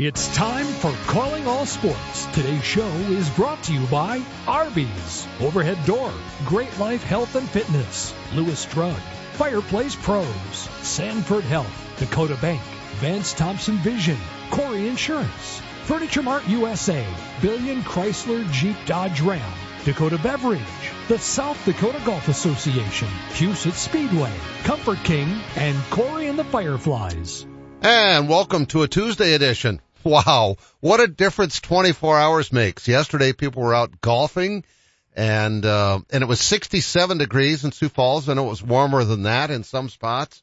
It's time for Calling All Sports. Today's show is brought to you by Arby's, Overhead Door, Great Life Health and Fitness, Lewis Drug, Fireplace Pros, Sanford Health, Dakota Bank, Vance Thompson Vision, Corey Insurance, Furniture Mart USA, Billion Chrysler Jeep Dodge Ram, Dakota Beverage, the South Dakota Golf Association, Huset Speedway, Comfort King, and Corey and the Fireflies. And welcome to a Tuesday edition. Wow, what a difference 24 hours makes. Yesterday people were out golfing and uh, and it was 67 degrees in Sioux Falls and it was warmer than that in some spots.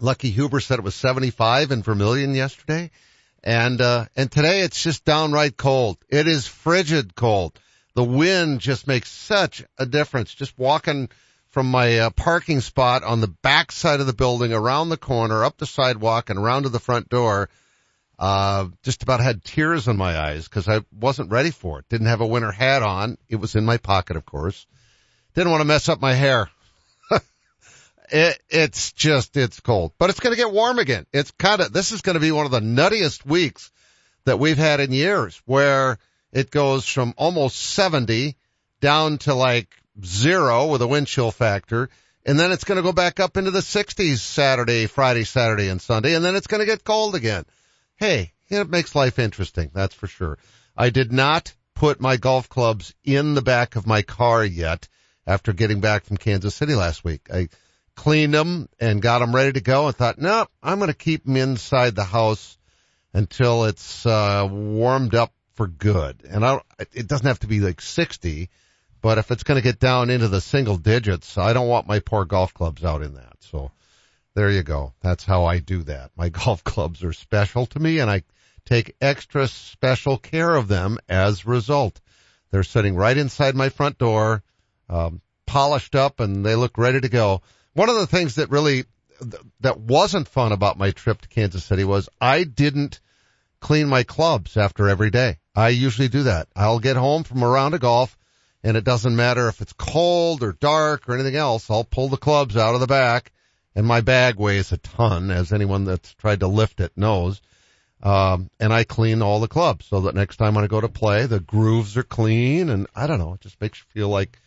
Lucky Huber said it was 75 in Vermilion yesterday. And uh and today it's just downright cold. It is frigid cold the wind just makes such a difference. Just walking from my uh, parking spot on the back side of the building, around the corner, up the sidewalk, and around to the front door, uh, just about had tears in my eyes because I wasn't ready for it. Didn't have a winter hat on. It was in my pocket, of course. Didn't want to mess up my hair. it, it's just, it's cold, but it's going to get warm again. It's kind of, this is going to be one of the nuttiest weeks that we've had in years where it goes from almost 70 down to like zero with a wind chill factor. And then it's going to go back up into the 60s Saturday, Friday, Saturday, and Sunday. And then it's going to get cold again. Hey, it makes life interesting. That's for sure. I did not put my golf clubs in the back of my car yet after getting back from Kansas City last week. I cleaned them and got them ready to go and thought, no, I'm going to keep them inside the house until it's uh, warmed up for good. And I, it doesn't have to be like 60, but if it's going to get down into the single digits, I don't want my poor golf clubs out in that. So there you go. That's how I do that. My golf clubs are special to me and I take extra special care of them as a result. They're sitting right inside my front door, um, polished up and they look ready to go. One of the things that really, that wasn't fun about my trip to Kansas City was I didn't clean my clubs after every day. I usually do that. I'll get home from a round of golf and it doesn't matter if it's cold or dark or anything else. I'll pull the clubs out of the back and my bag weighs a ton as anyone that's tried to lift it knows. Um, and I clean all the clubs so that next time when I go to play, the grooves are clean and I don't know, it just makes you feel like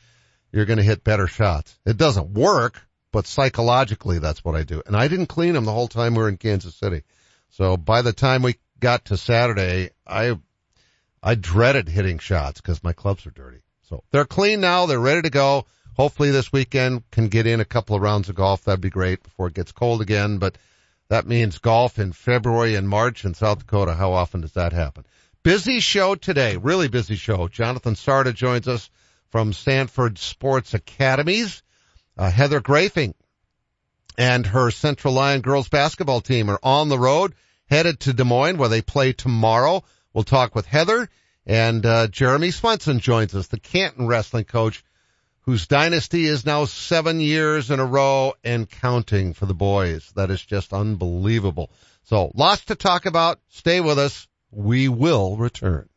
you're going to hit better shots. It doesn't work, but psychologically that's what I do. And I didn't clean them the whole time we were in Kansas City. So by the time we got to Saturday, I I dreaded hitting shots because my clubs are dirty. So they're clean now. They're ready to go. Hopefully this weekend can get in a couple of rounds of golf. That'd be great before it gets cold again. But that means golf in February and March in South Dakota. How often does that happen? Busy show today. Really busy show. Jonathan Carda joins us from Sanford Sports Academies. Uh, Heather Grafing and her Central Lyon girls basketball team are on the road, headed to Des Moines where they play tomorrow. We'll talk with Heather and uh, Jeremy Swenson joins us, the Canton wrestling coach, whose dynasty is now seven years in a row and counting for the boys. That is just unbelievable. So lots to talk about. Stay with us. We will return.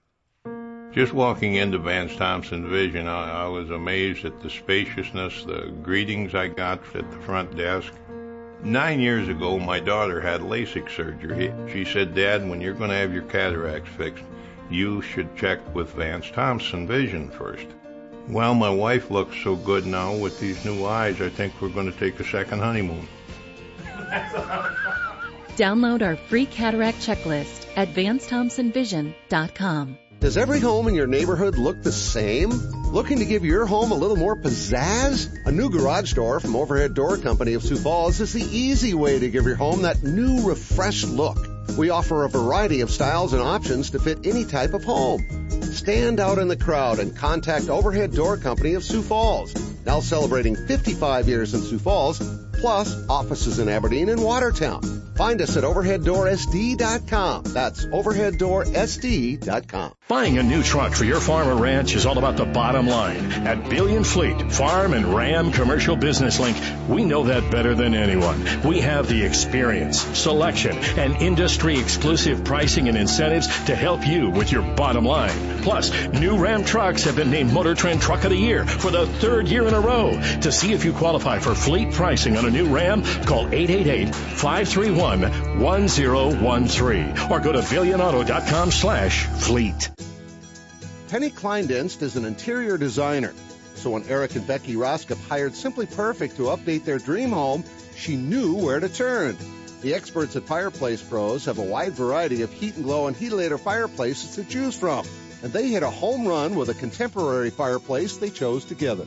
Just walking into Vance Thompson Vision, I, I was amazed at the spaciousness, the greetings I got at the front desk. Nine years ago, my daughter had LASIK surgery. She said, Dad, when you're going to have your cataracts fixed, you should check with Vance Thompson Vision first. Well, my wife looks so good now with these new eyes, I think we're going to take a second honeymoon. Download our free cataract checklist at vancethompsonvision.com. Does every home in your neighborhood look the same? Looking to give your home a little more pizzazz? A new garage door from Overhead Door Company of Sioux Falls is the easy way to give your home that new refreshed look. We offer a variety of styles and options to fit any type of home. Stand out in the crowd and contact Overhead Door Company of Sioux Falls. Now celebrating 55 years in Sioux Falls, plus offices in Aberdeen and Watertown. Find us at overheaddoorsd.com. That's overheaddoorsd.com. Buying a new truck for your farm or ranch is all about the bottom line. At Billion Fleet, Farm and Ram Commercial Business Link, we know that better than anyone. We have the experience, selection, and industry exclusive pricing and incentives to help you with your bottom line. Plus, new Ram trucks have been named Motor Trend Truck of the Year for the third year in a row. To see if you qualify for fleet pricing on a a new Ram? Call 888-531-1013 or go to billionauto.com slash fleet. Penny Kleindienst is an interior designer. So when Eric and Becky Roskop hired Simply Perfect to update their dream home, she knew where to turn. The experts at Fireplace Pros have a wide variety of heat and glow and Heatilator fireplaces to choose from. And they hit a home run with a contemporary fireplace they chose together.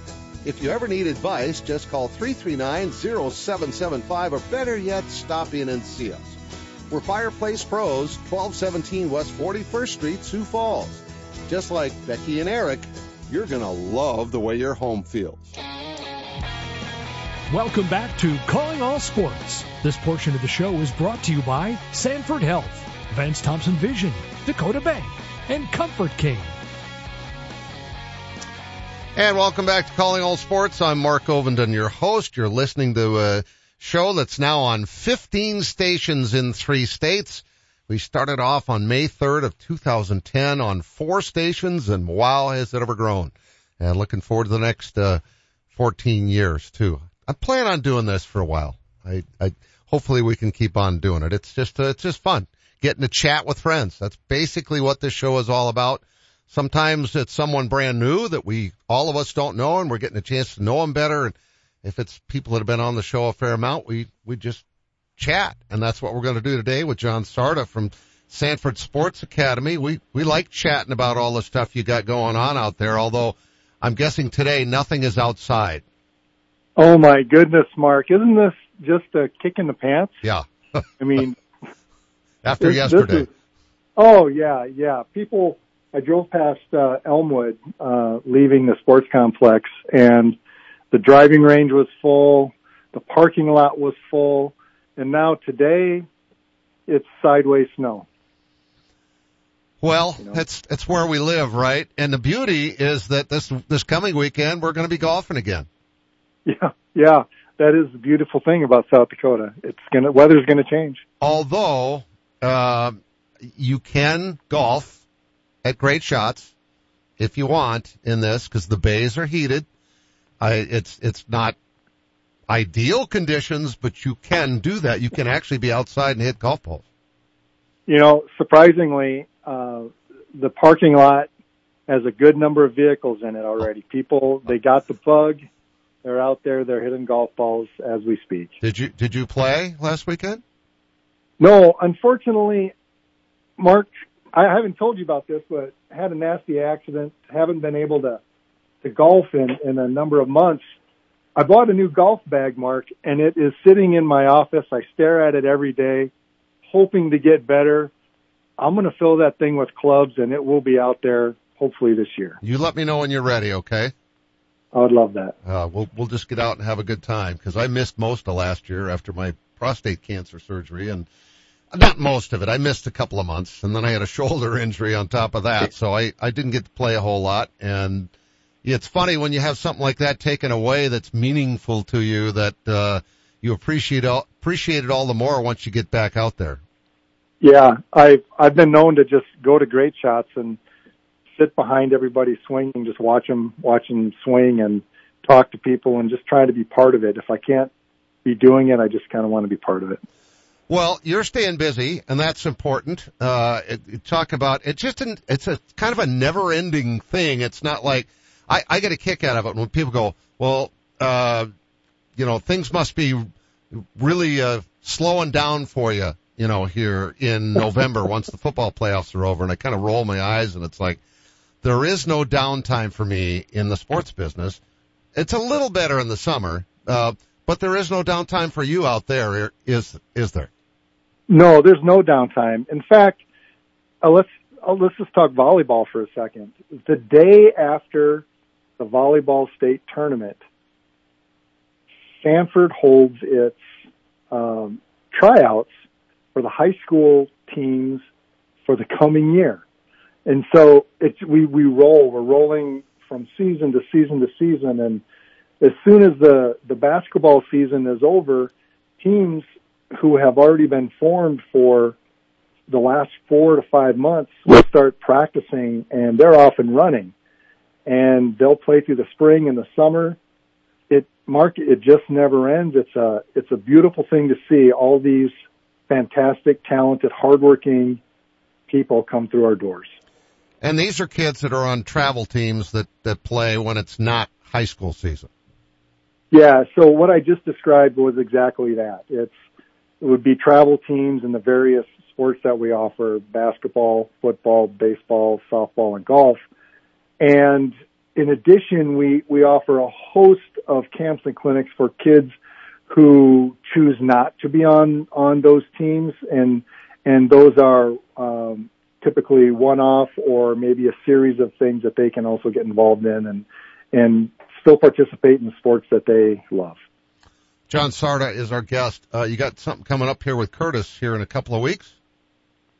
If you ever need advice, just call 339-0775 or better yet, stop in and see us. We're Fireplace Pros, 1217 West 41st Street, Sioux Falls. Just like Becky and Eric, you're going to love the way your home feels. Welcome back to Calling All Sports. This portion of the show is brought to you by Sanford Health, Vance Thompson Vision, Dakota Bank, and Comfort King. And welcome back to Calling All Sports. I'm Mark Ovenden, your host. You're listening to a show that's now on 15 stations in three states. We started off on May 3rd of 2010 on four stations, and wow, has it ever grown. And looking forward to the next uh, 14 years too. I plan on doing this for a while. I, I hopefully we can keep on doing it. It's just uh, it's just fun getting to chat with friends. That's basically what this show is all about. Sometimes it's someone brand new that we, all of us don't know and we're getting a chance to know them better. And if it's people that have been on the show a fair amount, we, we just chat. And that's what we're going to do today with Jon Carda from Sanford Sports Academy. We, we like chatting about all the stuff you got going on out there, although I'm guessing today nothing is outside. Oh my goodness, Mark. Isn't this just a kick in the pants? Yeah. I mean, after this- this yesterday. is- oh yeah, yeah. People, I drove past uh, Elmwood, uh, leaving the sports complex, and the driving range was full, the parking lot was full, and now today, it's sideways snow. Well, it's it's where we live, right? And the beauty is that this this coming weekend we're going to be golfing again. Yeah, yeah. That is the beautiful thing about South Dakota. It's gonna weather's gonna change. Although uh, you can golf at Great Shots if you want in this because the bays are heated. I, it's it's not ideal conditions, but you can do that. You can actually be outside and hit golf balls. You know, surprisingly, uh, the parking lot has a good number of vehicles in it already. People, they got the bug. They're out there. They're hitting golf balls as we speak. Did you did you play last weekend? No, unfortunately, Mark, I haven't told you about this, but had a nasty accident. Haven't been able to to golf in in a number of months. I bought a new golf bag, Mark, and it is sitting in my office. I stare at it every day, hoping to get better. I'm going to fill that thing with clubs, and it will be out there hopefully this year. You let me know when you're ready, okay? I would love that. Uh, we'll we'll just get out and have a good time because I missed most of last year after my prostate cancer surgery and not most of it. I missed a couple of months and then I had a shoulder injury on top of that, so I I didn't get to play a whole lot. And it's funny when you have something like that taken away that's meaningful to you that uh, you appreciate all, appreciate it all the more once you get back out there. Yeah, I've I've been known to just go to great shots and sit behind everybody swinging, just watch them watch them swing and talk to people and just try to be part of it. If I can't be doing it, I just kind of want to be part of it. Well, you're staying busy, and that's important. Uh, it, it talk about it. Just an, it's a kind of a never-ending thing. It's not like I, I get a kick out of it when people go, well, uh, you know, things must be really uh, slowing down for you, you know, here in November once the football playoffs are over, and I kind of roll my eyes, and it's like there is no downtime for me in the sports business. It's a little better in the summer, uh, but there is no downtime for you out there, is is there? No, there's no downtime. In fact, uh, let's uh, let's just talk volleyball for a second. The day after the volleyball state tournament, Sanford holds its um, tryouts for the high school teams for the coming year. And so it's, we, we roll, we're rolling from season to season to season. And as soon as the, the basketball season is over, teams who have already been formed for the last four to five months will start practicing and they're off and running and they'll play through the spring and the summer. It Mark, it just never ends. It's a, it's a beautiful thing to see all these fantastic, talented, hardworking people come through our doors. And these are kids that are on travel teams that, that play when it's not high school season. Yeah. So what I just described was exactly that. It's, it would be travel teams in the various sports that we offer, basketball, football, baseball, softball, and golf. And in addition, we, we offer a host of camps and clinics for kids who choose not to be on, on those teams. And, and those are, um, typically one-off or maybe a series of things that they can also get involved in and, and still participate in sports that they love. Jon Carda is our guest. Uh, you got something coming up here with Curtis here in a couple of weeks?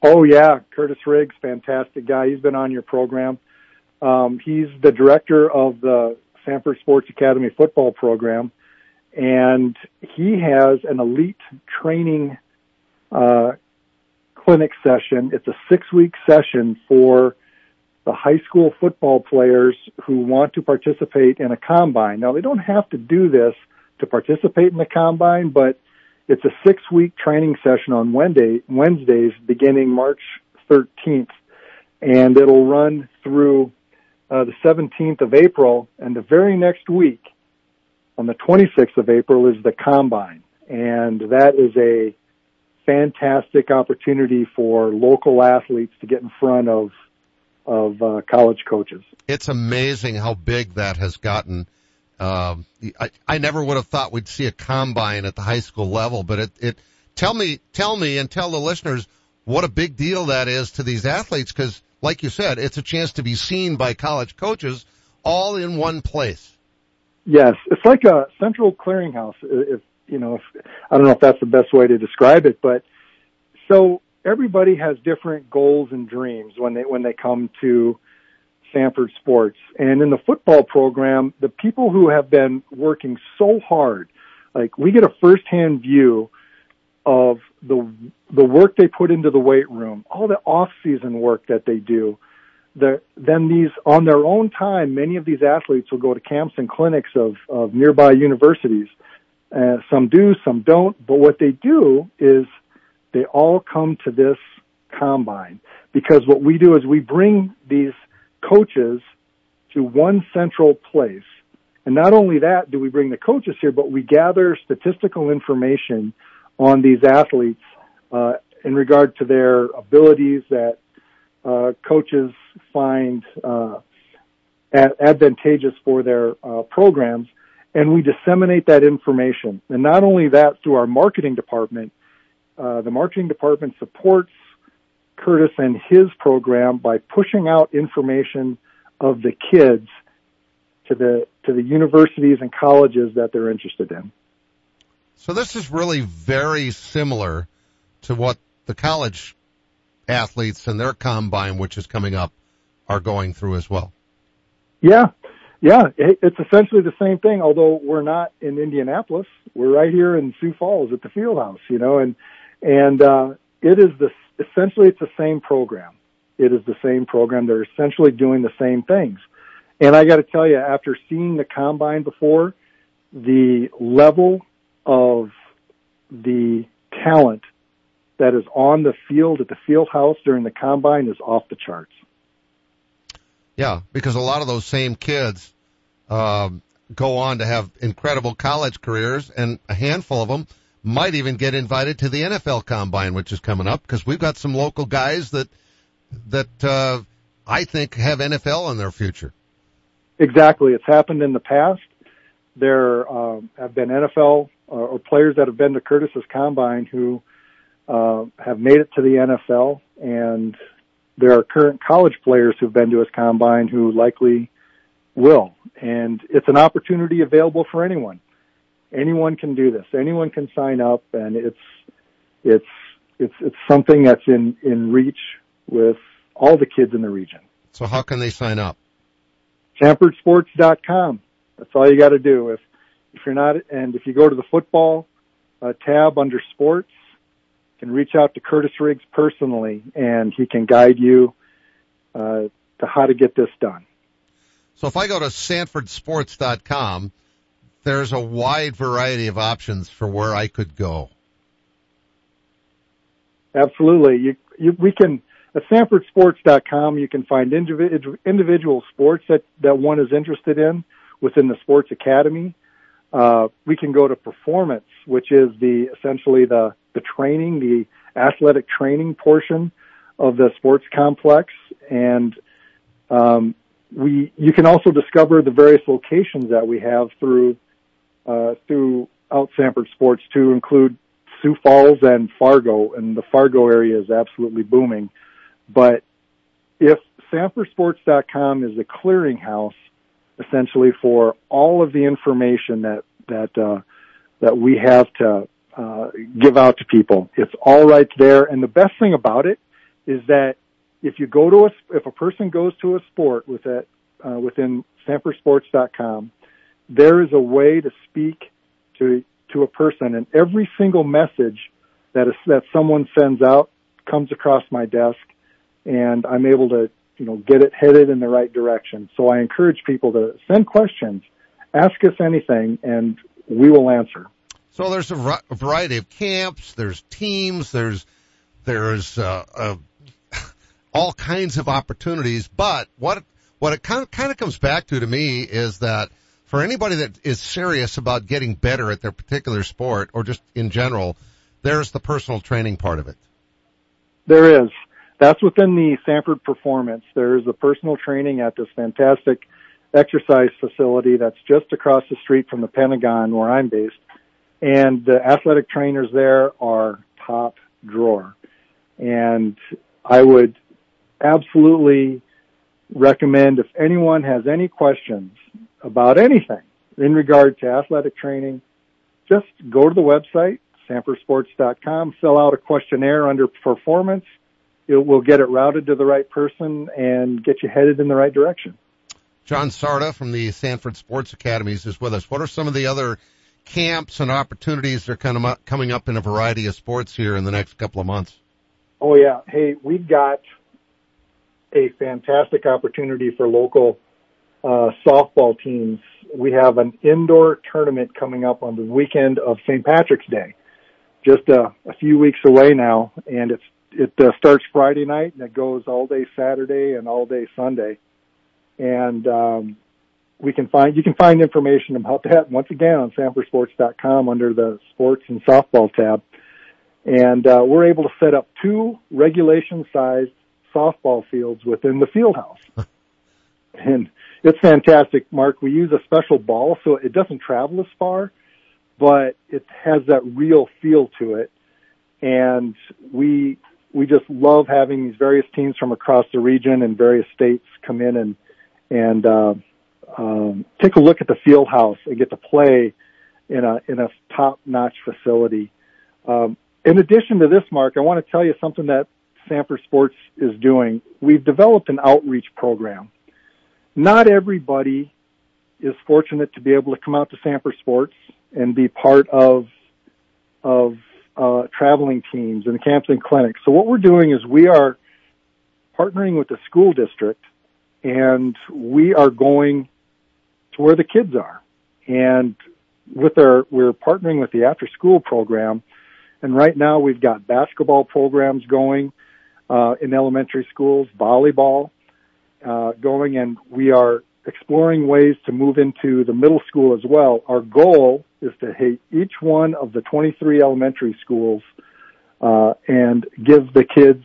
Oh yeah, Curtis Riggs, fantastic guy. He's been on your program. Um, he's the director of the Sanford Sports Academy football program, and he has an elite training uh, clinic session. It's a six-week session for the high school football players who want to participate in a combine. Now they don't have to do this to participate in the combine, but it's a six week training session on Wednesday, Wednesdays beginning March 13th and it'll run through uh, the 17th of April and the very next week on the 26th of April is the combine and that is a fantastic opportunity for local athletes to get in front of of uh, college coaches. It's amazing how big that has gotten. Um, I, I never would have thought we'd see a combine at the high school level, but it, it tell me, tell me, and tell the listeners what a big deal that is to these athletes because, like you said, it's a chance to be seen by college coaches all in one place. Yes, it's like a central clearinghouse. If you know, if, I don't know if that's the best way to describe it, but so everybody has different goals and dreams when they when they come to Sanford Sports. And in the football program, the people who have been working so hard, like we get a firsthand view of the the work they put into the weight room, all the off season work that they do. The, then these on their own time, many of these athletes will go to camps and clinics of, of nearby universities. Uh, some do, some don't. But what they do is they all come to this combine because what we do is we bring these coaches to one central place. And not only that do we bring the coaches here, but we gather statistical information on these athletes uh, in regard to their abilities that uh, coaches find uh, advantageous for their uh, programs, and we disseminate that information. And not only that, through our marketing department, uh, the marketing department supports Curtis and his program by pushing out information of the kids to the to the universities and colleges that they're interested in. So this is really very similar to what the college athletes and their combine, which is coming up, are going through as well. Yeah, yeah, it's essentially the same thing. Although we're not in Indianapolis, we're right here in Sioux Falls at the Field House, you know, and and uh, it is the essentially it's the same program. It is the same program. They're essentially doing the same things. And I got to tell you, after seeing the combine before, the level of the talent that is on the field at the field house during the combine is off the charts. Yeah, because a lot of those same kids um, go on to have incredible college careers, and a handful of them might even get invited to the NFL Combine, which is coming up because we've got some local guys that that uh, I think have NFL in their future. Exactly, it's happened in the past. There um, have been NFL uh, or players that have been to Curtis's Combine who uh, have made it to the NFL, and there are current college players who've been to his Combine who likely will. And it's an opportunity available for anyone anyone can do this. Anyone can sign up, and it's it's it's it's something that's in in reach with all the kids in the region. So how can they sign up? SanfordSports.com. That's all you got to do. If if you're not, and if you go to the football uh, tab under sports, you can reach out to Curtis Riggs personally, and he can guide you uh, to how to get this done. So if I go to SanfordSports.com, there's a wide variety of options for where I could go. Absolutely. You, you, we can, at SanfordSports.com, you can find individual, individual sports that, that one is interested in within the sports academy. Uh, we can go to performance, which is the, essentially the, the training, the athletic training portion of the sports complex. And, um, we, you can also discover the various locations that we have through, throughout Sanford Sports to include Sioux Falls and Fargo, and the Fargo area is absolutely booming. But if SanfordSports.com is a clearinghouse, essentially for all of the information that that uh, that we have to uh, give out to people, it's all right there. And the best thing about it is that if you go to a if a person goes to a sport with that uh, within SanfordSports.com, there is a way to speak to to a person, and every single message that is, that someone sends out comes across my desk, and I'm able to you know get it headed in the right direction. So I encourage people to send questions, ask us anything, and we will answer. So there's a variety of camps, there's teams, there's there's uh, uh, all kinds of opportunities. But what what it kind of, kind of comes back to to me is that for anybody that is serious about getting better at their particular sport or just in general, there's the personal training part of it. There is. That's within the Sanford Performance. There's a personal training at this fantastic exercise facility that's just across the street from the Pentagon where I'm based. And the athletic trainers there are top drawer. And I would absolutely recommend if anyone has any questions about anything in regard to athletic training, just go to the website, sanfordsports.com, fill out a questionnaire under performance. It will get it routed to the right person and get you headed in the right direction. Jon Carda from the Sanford Sports Academies is with us. What are some of the other camps and opportunities that are kind of coming up in a variety of sports here in the next couple of months? Oh yeah. Hey, we've got a fantastic opportunity for local uh, softball teams. We have an indoor tournament coming up on the weekend of St. Patrick's Day, just uh, a few weeks away now, and it's it uh, starts Friday night and it goes all day Saturday and all day Sunday, and um, we can find you can find information about that once again on sanfordsports.com under the sports and softball tab, and uh, we're able to set up two regulation sized softball fields within the field house. And it's fantastic, Mark. We use a special ball so it doesn't travel as far, but it has that real feel to it. And we, we just love having these various teams from across the region and various states come in and, and, uh, um, take a look at the field house and get to play in a, in a top notch facility. Um, in addition to this, Mark, I want to tell you something that Sanford Sports is doing. We've developed an outreach program not everybody is fortunate to be able to come out to Sanford Sports and be part of of uh, traveling teams and camps and clinics. So what we're doing is we are partnering with the school district, and we are going to where the kids are. And with our, we're partnering with the after school program, and right now we've got basketball programs going uh, in elementary schools, volleyball, uh, going, and we are exploring ways to move into the middle school as well. Our goal is to hit each one of the 23 elementary schools uh, and give the kids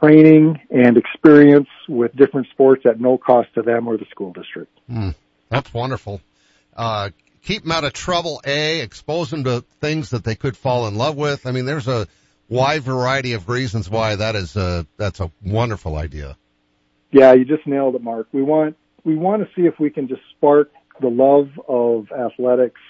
training and experience with different sports at no cost to them or the school district. Mm, that's wonderful. Uh, keep them out of trouble. A, expose them to things that they could fall in love with. I mean, there's a wide variety of reasons why that is a, that's a wonderful idea. Yeah, you just nailed it, Mark. We want we want to see if we can just spark the love of athletics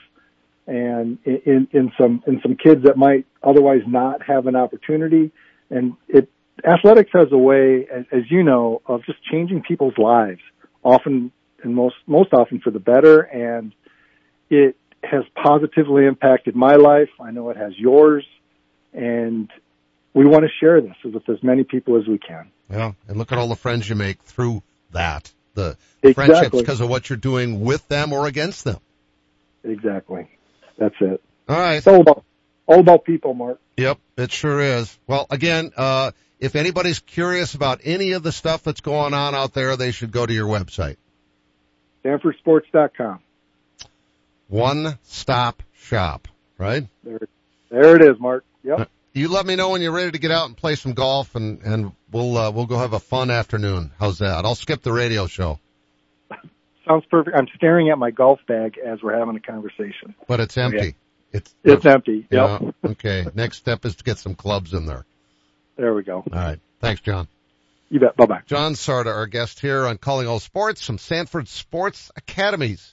and in, in some in some kids that might otherwise not have an opportunity. And it athletics has a way, as, as you know, of just changing people's lives, often and most most often for the better. And it has positively impacted my life. I know it has yours, and we want to share this with as many people as we can. Yeah, and look at all the friends you make through that. The Exactly. friendships because of what you're doing with them or against them. Exactly. That's it. All right. It's all about all about people, Mark. Yep, it sure is. Well, again, uh, if anybody's curious about any of the stuff that's going on out there, they should go to your website. SanfordSports.com. One stop shop, right? There, there it is, Mark. Yep. You let me know when you're ready to get out and play some golf and, and we'll, uh, we'll go have a fun afternoon. How's that? I'll skip the radio show, Sounds perfect. I'm staring at my golf bag as we're having a conversation. but it's empty. It's, It's empty. Yep. yeah, okay. Next step is to get some clubs in there. There we go. All right. Thanks, Jon. You bet. Bye bye. Jon Carda, our guest here on Calling All Sports from Sanford Sports Academies.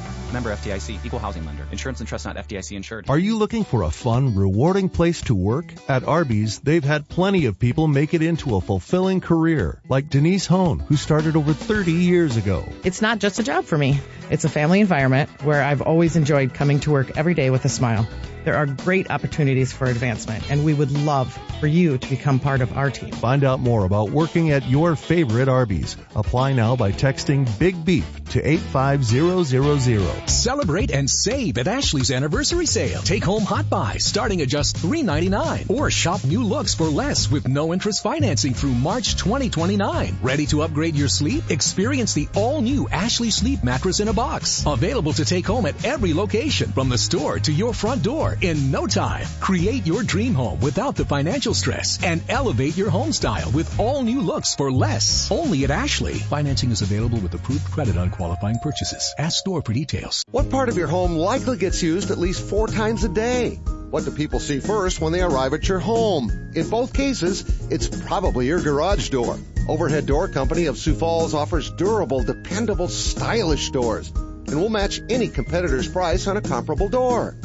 Member FDIC, equal housing lender. Insurance and trust not FDIC insured. Are you looking for a fun, rewarding place to work? At Arby's, they've had plenty of people make it into a fulfilling career, like Denise Hone, who started over 30 years ago. It's not just a job for me. It's a family environment where I've always enjoyed coming to work every day with a smile. There are great opportunities for advancement, and we would love for you to become part of our team. Find out more about working at your favorite Arby's. Apply now by texting Big Beef to 85000. Celebrate and save at Ashley's anniversary sale. Take home hot buys starting at just $3.99 or shop new looks for less with no interest financing through March 2029. Ready to upgrade your sleep? Experience the all new Ashley Sleep mattress in a box. Available to take home at every location from the store to your front door in no time. Create your dream home without the financial stress and elevate your home style with all new looks for less. Only at Ashley. Financing is available with approved credit on qualifying purchases. Ask store for details. What part of your home likely gets used at least four times a day? What do people see first when they arrive at your home? In both cases, it's probably your garage door. Overhead Door Company of Sioux Falls offers durable, dependable, stylish doors and will match any competitor's price on a comparable door.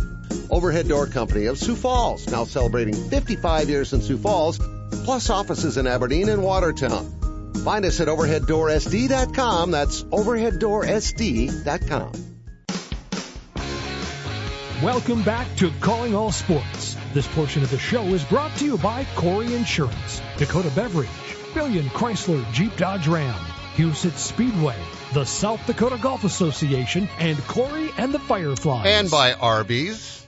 Overhead Door Company of Sioux Falls, now celebrating 55 years in Sioux Falls, plus offices in Aberdeen and Watertown. Find us at overheaddoorsd.com. That's overheaddoorsd.com. Welcome back to Calling All Sports. This portion of the show is brought to you by Corey Insurance, Dakota Beverage, Billion Chrysler Jeep Dodge Ram, Huset Speedway, the South Dakota Golf Association, and Corey and the Fireflies. And by Arby's.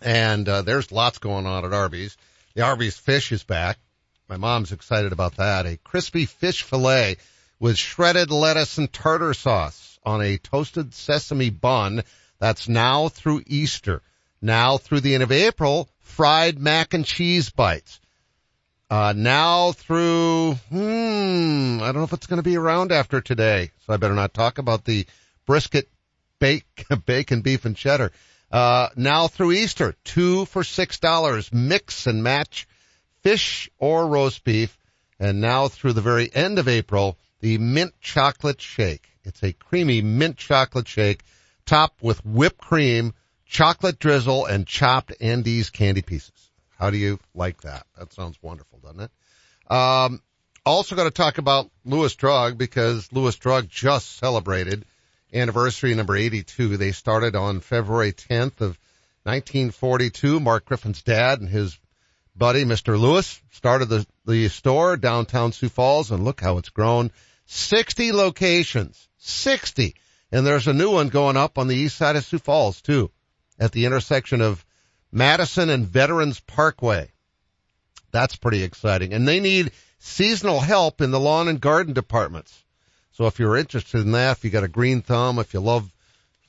And uh, there's lots going on at Arby's. The Arby's fish is back. My mom's excited about that. A crispy fish fillet with shredded lettuce and tartar sauce on a toasted sesame bun. That's now through Easter. Now through the end of April, fried mac and cheese bites. Uh, now through, hmm, I don't know if it's going to be around after today, so I better not talk about the brisket, bake, bacon, beef, and cheddar. Uh, now through Easter, two for six dollars, mix and match fish or roast beef. And now through the very end of April, the mint chocolate shake. It's a creamy mint chocolate shake topped with whipped cream, chocolate drizzle, and chopped Andes candy pieces. How do you like that? That sounds wonderful, doesn't it? Um, also got to talk about Lewis Drug because Lewis Drug just celebrated anniversary number 82. They started on February 10th of 1942. Mark Griffin's dad and his buddy, Mr. Lewis, started the, the store downtown Sioux Falls and look how it's grown. 60 locations. 60. And there's a new one going up on the east side of Sioux Falls too, at the intersection of Madison and Veterans Parkway. That's pretty exciting. And they need seasonal help in the lawn and garden departments. So if you're interested in that, if you got a green thumb, if you love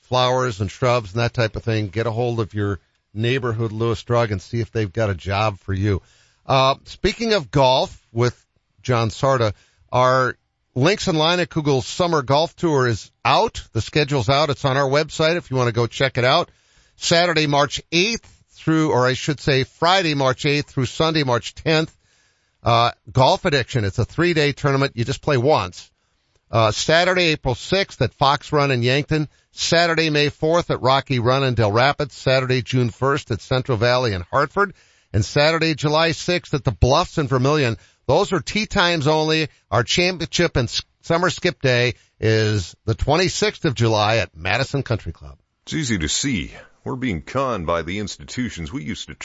flowers and shrubs and that type of thing, get a hold of your neighborhood Lewis Drug and see if they've got a job for you. Uh, speaking of golf with Jon Carda, our Links and Leinenkugel's summer golf tour is out. The schedule's out. It's on our website if you want to go check it out. Saturday, March 8th through, or I should say Friday, March 8th through Sunday, March 10th. Uh, golf addiction. It's a three day tournament. You just play once. Uh, Saturday, April 6th at Fox Run in Yankton. Saturday, May 4th at Rocky Run in Dell Rapids. Saturday, June 1st at Central Valley in Hartford. And Saturday, July 6th at the Bluffs in Vermilion. Those are tee times only. Our championship and summer skip day is the 26th of July at Madison Country Club. It's easy to see. We're being conned by the institutions we used to